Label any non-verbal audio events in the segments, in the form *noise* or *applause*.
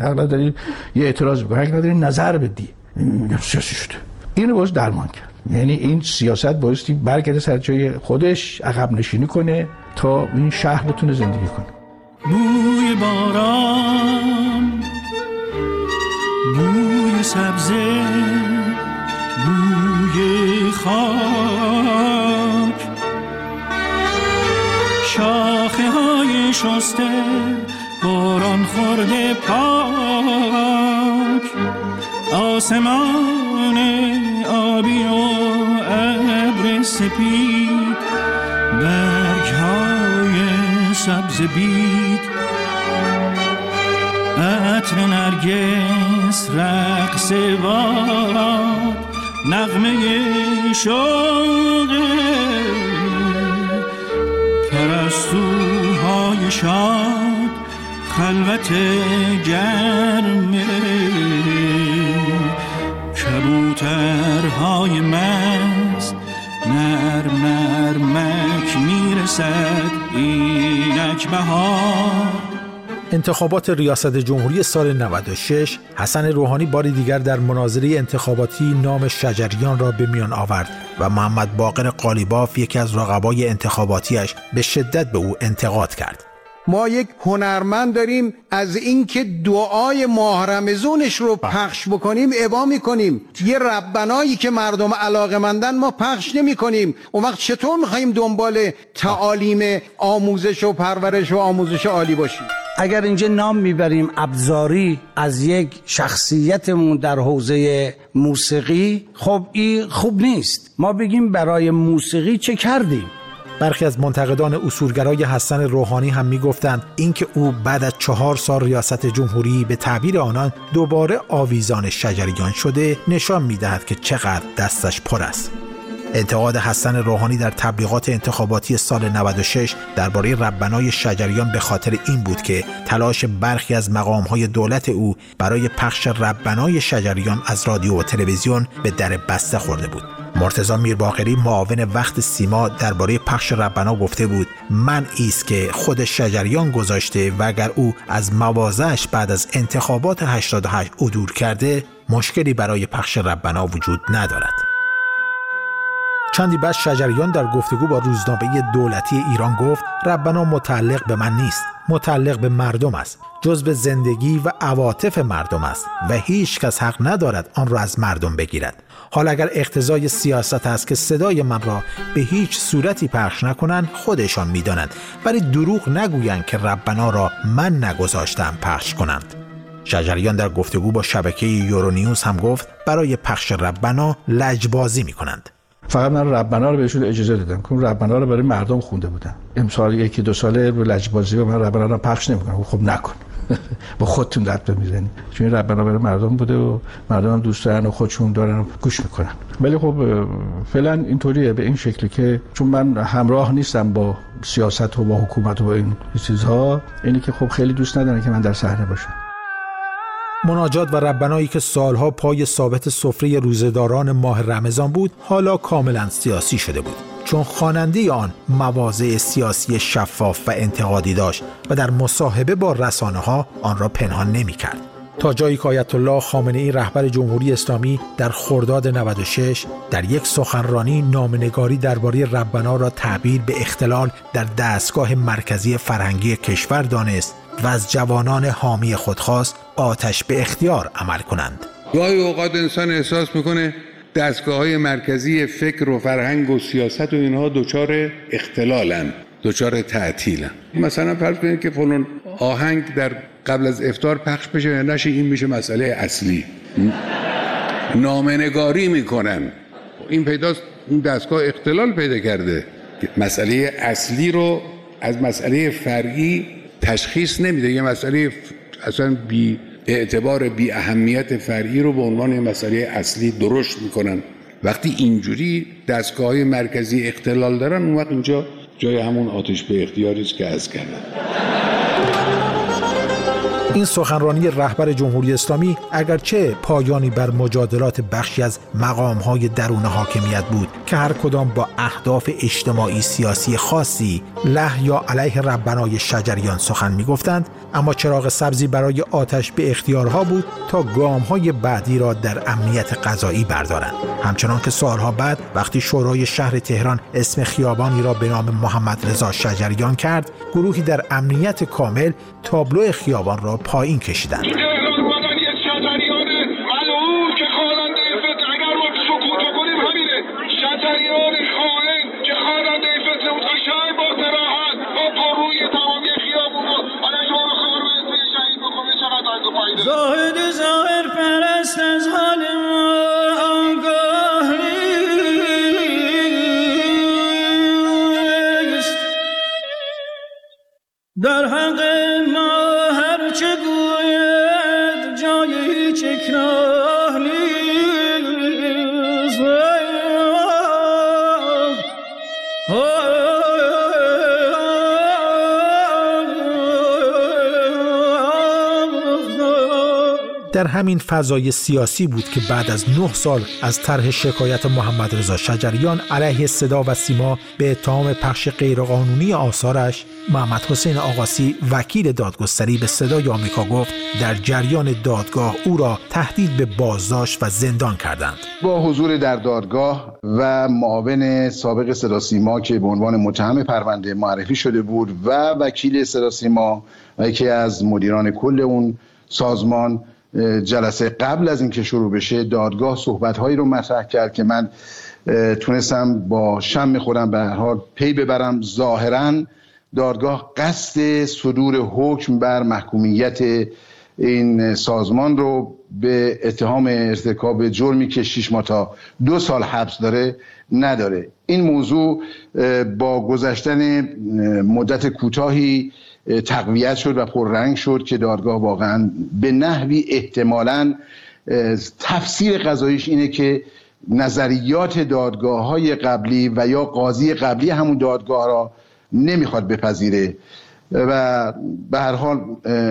حق نداری یه اعتراض بکنی. حق نداری نظر بدی. سیاسی شده. اینو باز درمان کرد. یعنی این سیاست بایستی برگرده سر جای خودش عقب نشینی کنه تا این شهر بتونه زندگی کنه. بوی باران بوی سبزه بوی خاک. شاخه های شسته خورده پاک. آسمان آبی و ابر سپید. برگ های سبز بید. عطر نرگس رقص باد. نغمه شوق پرستوهای شاد. خلوت گرم کبوترهای مست نرم نرمک می‌رسد اینک بهار انتخابات ریاست جمهوری سال 96 حسن روحانی بار دیگر در مناظره انتخاباتی نام شجریان را به میان آورد و محمد باقر قالیباف یکی از رقبای انتخاباتیش به شدت به او انتقاد کرد. ما یک هنرمند داریم از اینکه دعای ماه رمزونش رو پخش بکنیم ابا می‌کنیم. یه ربنایی که مردم علاقه مندن ما پخش نمی کنیم اون وقت چطور میخواییم دنبال تعالیم آموزش و پرورش و آموزش عالی باشیم؟ اگر اینجا نام می‌بریم ابزاری از یک شخصیتمون در حوزه موسیقی خب این خوب نیست. ما بگیم برای موسیقی چه کردیم؟ برخی از منتقدان اصولگرای حسن روحانی هم می‌گفتند اینکه او بعد از چهار سال ریاست جمهوری به تعبیر آنان دوباره آویزان شجریان شده نشان می‌دهد که چقدر دستش پر است. انتقاد حسن روحانی در تبلیغات انتخاباتی سال 96 درباره ربنای شجریان به خاطر این بود که تلاش برخی از مقامهای دولت او برای پخش ربنای شجریان از رادیو و تلویزیون به در بسته خورده بود. مرتضی میرباقری معاون وقت سیما درباره پخش ربنا گفته بود من ایست که خود شجریان گذاشته و اگر او از موازش بعد از انتخابات 88 عدور کرده مشکلی برای پخش ربنا وجود ندارد. چندی بعد شجریان در گفتگو با روزنامه دولتی ایران گفت ربنا متعلق به من نیست متعلق به مردم است جز زندگی و عواطف مردم است و هیچ کس حق ندارد آن را از مردم بگیرد. حال اگر اقتضای سیاست است که صدای من را به هیچ صورتی پخش نکنند خودشان می‌دانند. ولی دروغ نگویند که ربنا را من نگذاشتم پخش کنند. شجریان در گفتگو با شبکه یورونیوز هم گفت برای پخش ربنا لجبازی می کنند فقط من ربنا رو بهشون اجازه دادم که ربنا رو برای مردم خونده بودم امسال یکی دو ساله رو لجبازی و من ربنا رو پخش نمی‌کنم خب نکن. *laughs* با خودتون دست می‌زنی چون این ربنا برای مردم بوده و مردم هم دوست دارن و خودشون دارن گوش می‌کنن. ولی خب فعلا اینطوریه به این شکلی که چون من همراه نیستم با سیاست و با حکومت و با این چیزها اینی که خب خیلی دوست ندارن که من در صحنه باشم. مناجات و ربنایی که سالها پای ثابت سفره روزداران ماه رمضان بود حالا کاملا سیاسی شده بود چون خواننده آن مواضع سیاسی شفاف و انتقادی داشت و در مصاحبه با رسانه ها آن را پنهان نمی کرد. تا جایی که آیت الله خامنه ای رهبر جمهوری اسلامی در خرداد 96 در یک سخنرانی نامنگاری درباره ربنا را تعبیر به اختلال در دستگاه مرکزی فرهنگی کشور دانست و از جوانان حامی خود خواست آتش به اختیار عمل کنند. گاهی اوقات انسان احساس می‌کنه دستگاه های مرکزی فکر و فرهنگ و سیاست و اینها دچار اختلالن دچار تعطیلن. مثلا فرض کنید که فلان آهنگ در قبل از افتار پخش بشه یا نشه این میشه مسئله اصلی. نامنگاری می‌کنن. این پیداست این دستگاه اختلال پیدا کرده. مسئله اصلی رو از مسئله فرعی تشخیص نمیده. یه مسئله اصلا بی اعتبار بی اهمیت فرعی رو به عنوان مسئله اصلی درشت می‌کنن. وقتی اینجوری دستگاه های مرکزی اختلال دارن اون وقت اینجا جای همون آتش به اختیاری است که از کردن این سخنرانی رهبر جمهوری اسلامی اگرچه پایانی بر مجادلات بخشی از مقامهای درون حاکمیت بود که هر کدام با اهداف اجتماعی سیاسی خاصی له یا علیه ربنای شجریان سخن می‌گفتند اما چراغ سبزی برای آتش به اختیارها بود تا گام های بعدی را در امنیت غذایی بردارند. همچنان که سالها بعد وقتی شورای شهر تهران اسم خیابانی را به نام محمد رضا شجریان کرد گروهی در امنیت کامل تابلو خیابان را پایین کشیدند. در همین فضای سیاسی بود که بعد از نه سال از طرح شکایت محمد رضا شجریان علیه صدا و سیما به اتهام پخش غیرقانونی آثارش محمد حسین آقاسی وکیل دادگستری به صدای آمریکا گفت در جریان دادگاه او را تهدید به بازداشت و زندان کردند. با حضور در دادگاه و معاون سابق صدا سیما که به عنوان متهم پرونده معرفی شده بود و وکیل صدا سیما و یکی از مدیران کل اون سازمان جلسه قبل از اینکه شروع بشه دادگاه صحبت هایی رو مطرح کرد که من تونستم با شم خودم به هر حال پی ببرم. ظاهرا دادگاه قصد صدور حکم بر محکومیت این سازمان رو به اتهام ارتکاب جرمی که 6 ماه تا دو سال حبس داره نداره. این موضوع با گذشتن مدت کوتاهی تقویت شد و پررنگ شد که دادگاه واقعا به نحوی احتمالا تفسیر قضاییش اینه که نظریات دادگاه های قبلی و یا قاضی قبلی همون دادگاه را نمی‌خواد بپذیره و به هر حال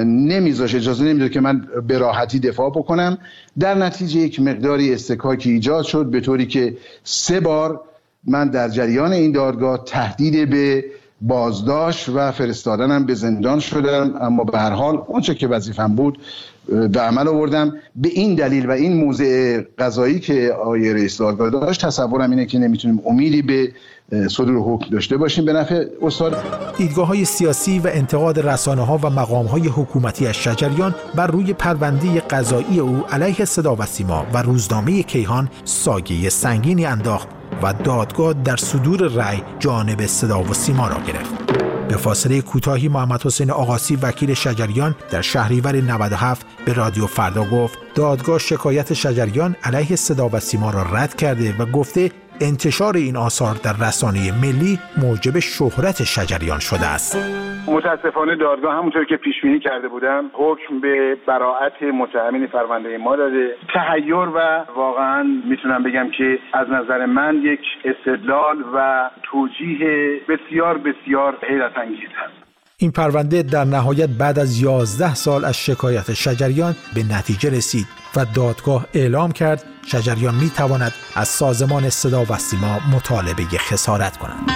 نمیذاشه اجازه نمیده که من به راحتی دفاع بکنم. در نتیجه یک مقداری استکاکی ایجاد شد به طوری که سه بار من در جریان این دادگاه تهدید به بازداشت و فرستادنم به زندان شدم. اما به هر حال اونچه که وظیفم بود به عمل آوردم. به این دلیل و این موضع قضایی که آقای رئیس دادگاه داشت تصورم اینه که نمی‌تونیم امیدی به صدور حکم داشته باشیم. به نفع استاد دیدگاه های سیاسی و انتقاد رسانه ها و مقام های حکومتی از شجریان بر روی پرونده قضایی او علیه صدا و سیما و روزنامه کیهان ساگه سنگینی انداخت. و دادگاه در صدور رأی جانب صدا و سیما را گرفت. به فاصله کوتاهی محمد حسین آقاسی وکیل شجریان در شهریور 97 به رادیو فردا گفت دادگاه شکایت شجریان علیه صدا و سیما را رد کرده و گفته انتشار این آثار در رسانه ملی موجب شهرت شجریان شده است. متاسفانه دادگاه همونطور که پیش بینی کرده بودم حکم به براعت متهمین پرونده ما داده. تحیر و واقعا می‌تونم بگم که از نظر من یک استدلال و توجیه بسیار بسیار حیرت انگیز هست این پرونده در نهایت بعد از 11 سال از شکایت شجریان به نتیجه رسید. و دادگاه اعلام کرد شجریان می تواند از سازمان صدا و سیما مطالبه خسارت کند.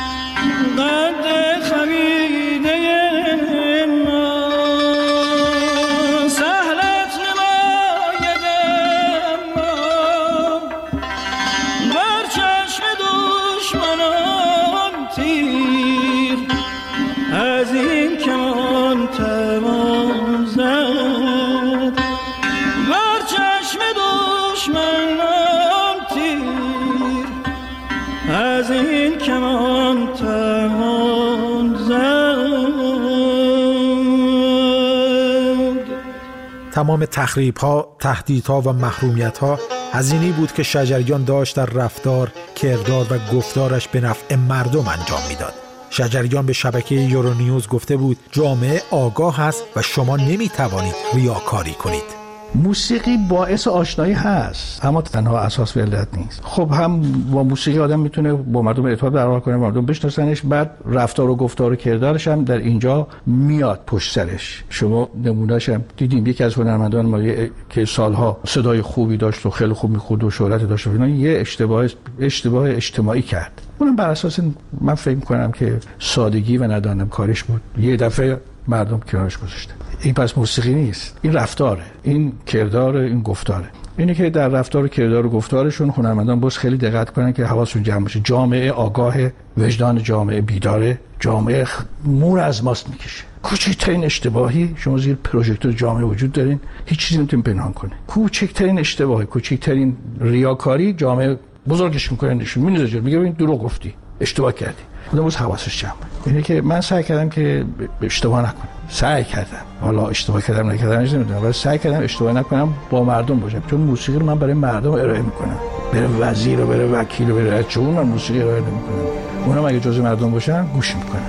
تمام تخریب ها، تهدیدها و محرومیت ها هزینی بود که شجریان داشت در رفتار، کردار و گفتارش به نفع مردم انجام می‌داد. شجریان به شبکه یورونیوز گفته بود جامعه آگاه است و شما نمی توانید ریاکاری کنید. موسیقی باعث آشنایی هست اما تنها اساس ولت نیست. خب هم با موسیقی آدم می‌تونه با مردم ارتباط برقرار کنه مردم بشناسنش بعد رفتار و گفتار و کردارش هم در اینجا میاد پشت سرش. شما نمونهش هم دیدیم یکی از هنرمندان ما که سالها صدای خوبی داشت و خیلی خوب می‌خورد و شهرت داشت و یه اشتباه اشتباه اجتماعی کرد. اونم بر اساس من فکر کنم که سادگی و ندانم کارش بود. یه دفعه مردم کنارش گذاشته این پس موسیقی نیست. این رفتاره. این کردار این گفتاره. اینه که در رفتار کردار و گفتارشون هنرمندان باز خیلی دقت کنن که حواسشون جمع باشه. جامعه آگاه وجدان جامعه بیداره. جامعه مور از ماست می‌کشه. کوچکترین اشتباهی شما زیر پروژکتور جامعه وجود دارین. هیچ چیزی نمی‌تونین پنهان کنه کوچکترین اشتباهی کوچکترین ریاکاری جامعه بزرگش می‌کنه نشون میندازه میگه این دروغ گفتی اشتباه کردی. خودم روز حواسش جمع اینه که من سعی کردم که اشتباه نکنم. سعی کردم. حالا اشتباه کردم نکردم نمی‌دونم. ولی سعی کردم اشتباه نکنم با مردم باشم. چون موسیقی رو من برای مردم ارائه می‌کنم. بره وزیر و بره وکیل و بره چون من موسیقی ارائه نمی‌کنم. اونم اگه جزء مردم باشن گوش می‌کنم.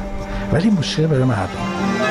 ولی موسیقی برای مردم.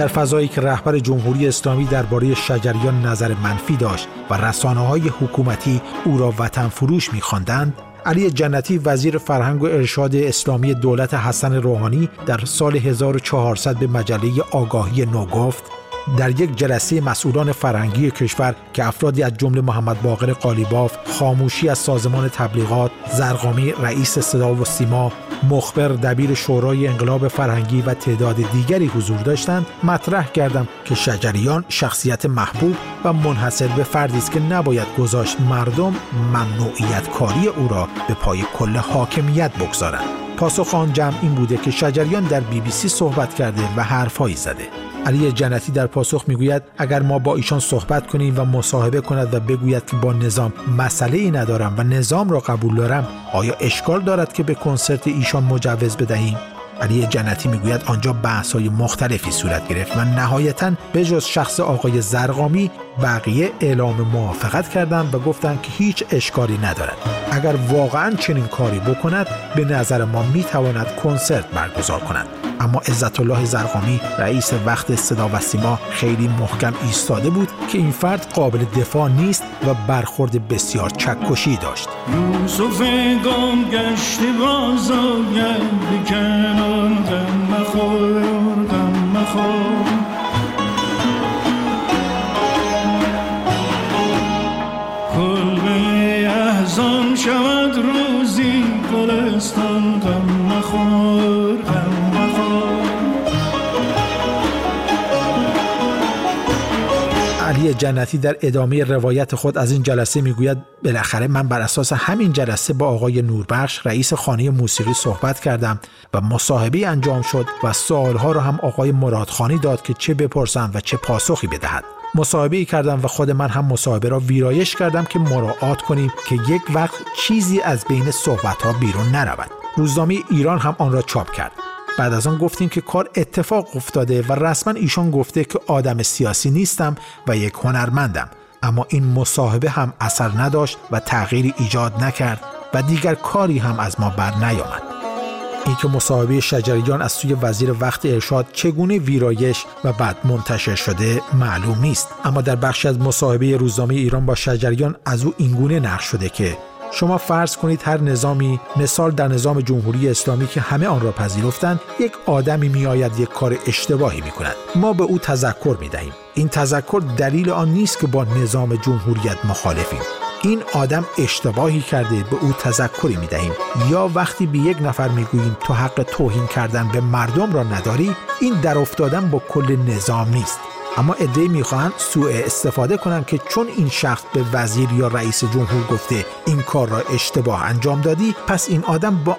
در فضایی که رهبر جمهوری اسلامی درباره شجریان نظر منفی داشت و رسانه های حکومتی او را وطن فروش می‌خواندند علی جنتی وزیر فرهنگ و ارشاد اسلامی دولت حسن روحانی در سال 1400 به مجله آگاهی نو گفت در یک جلسه مسئولان فرهنگی کشور که افرادی از جمله محمد باقر قالیباف خاموشی از سازمان تبلیغات زرقامی رئیس صدا و سیما مخبر دبیر شورای انقلاب فرهنگی و تعداد دیگری حضور داشتند مطرح کردم که شجریان شخصیت محبوب و منحصر به فردی است که نباید گذاشت مردم ممنوعیت کاری او را به پای کل حاکمیت بگذارند. پاسخ آن جمع این بوده که شجریان در بی بی سی صحبت کرده و حرفهایی زده. علی جنتی در پاسخ می‌گوید اگر ما با ایشان صحبت کنیم و مصاحبه کند و بگوید که با نظام مسئله ای ندارم و نظام را قبول دارم آیا اشکال دارد که به کنسرت ایشان مجوز بدهیم؟ علی جنتی می‌گوید آنجا بحث های مختلفی صورت گرفت و نهایتا جز شخص آقای زرقامی بقیه اعلام موافقت کردند و گفتند که هیچ اشکالی ندارد. اگر واقعا چنین کاری بکند به نظر ما می‌تواند کنسرت برگزار کند. اما عزت الله زرقامی رئیس وقت صدا و سیما خیلی محکم ایستاده بود که این فرد قابل دفاع نیست و برخورد بسیار چکشی داشت. یوسف گم گشت باز شود روزی گلستان غم مخور. علی جنتی در ادامه روایت خود از این جلسه می‌گوید بالاخره من بر اساس همین جلسه با آقای نوربخش رئیس خانه موسیقی صحبت کردم و مصاحبه انجام شد و سوالها را هم آقای مرادخانی داد که چه بپرسم و چه پاسخی بدهد. مصاحبه ای کردم و خود من هم مصاحبه را ویرایش کردم که مراعات کنیم که یک وقت چیزی از بین صحبت ها بیرون نرود. روزنامه ایران هم آن را چاپ کرد. بعد از آن گفتیم که کار اتفاق افتاده و رسما ایشان گفته که آدم سیاسی نیستم و یک هنرمندم. اما این مصاحبه هم اثر نداشت و تغییری ایجاد نکرد و دیگر کاری هم از ما بر نیامد. اینکه مصاحبه شجریان از سوی وزیر وقت ارشاد چگونه ویرایش و بعد منتشر شده معلوم نیست. اما در بخشی از مصاحبه روزنامه ایران با شجریان از او اینگونه نقش شده که شما فرض کنید هر نظامی مثال در نظام جمهوری اسلامی که همه آن را پذیرفتند یک آدمی میآید یک کار اشتباهی می کند ما به او تذکر می دهیم این تذکر دلیل آن نیست که با نظام جمهوریت مخالفیم. این آدم اشتباهی کرده به او تذکری می دهیم یا وقتی به یک نفر می گوییم تو حق توهین کردن به مردم را نداری این در افتادن با کل نظام نیست. اما ادعی می‌خواهند سوء استفاده کنند که چون این شخص به وزیر یا رئیس جمهور گفته این کار را اشتباه انجام دادی پس این آدم با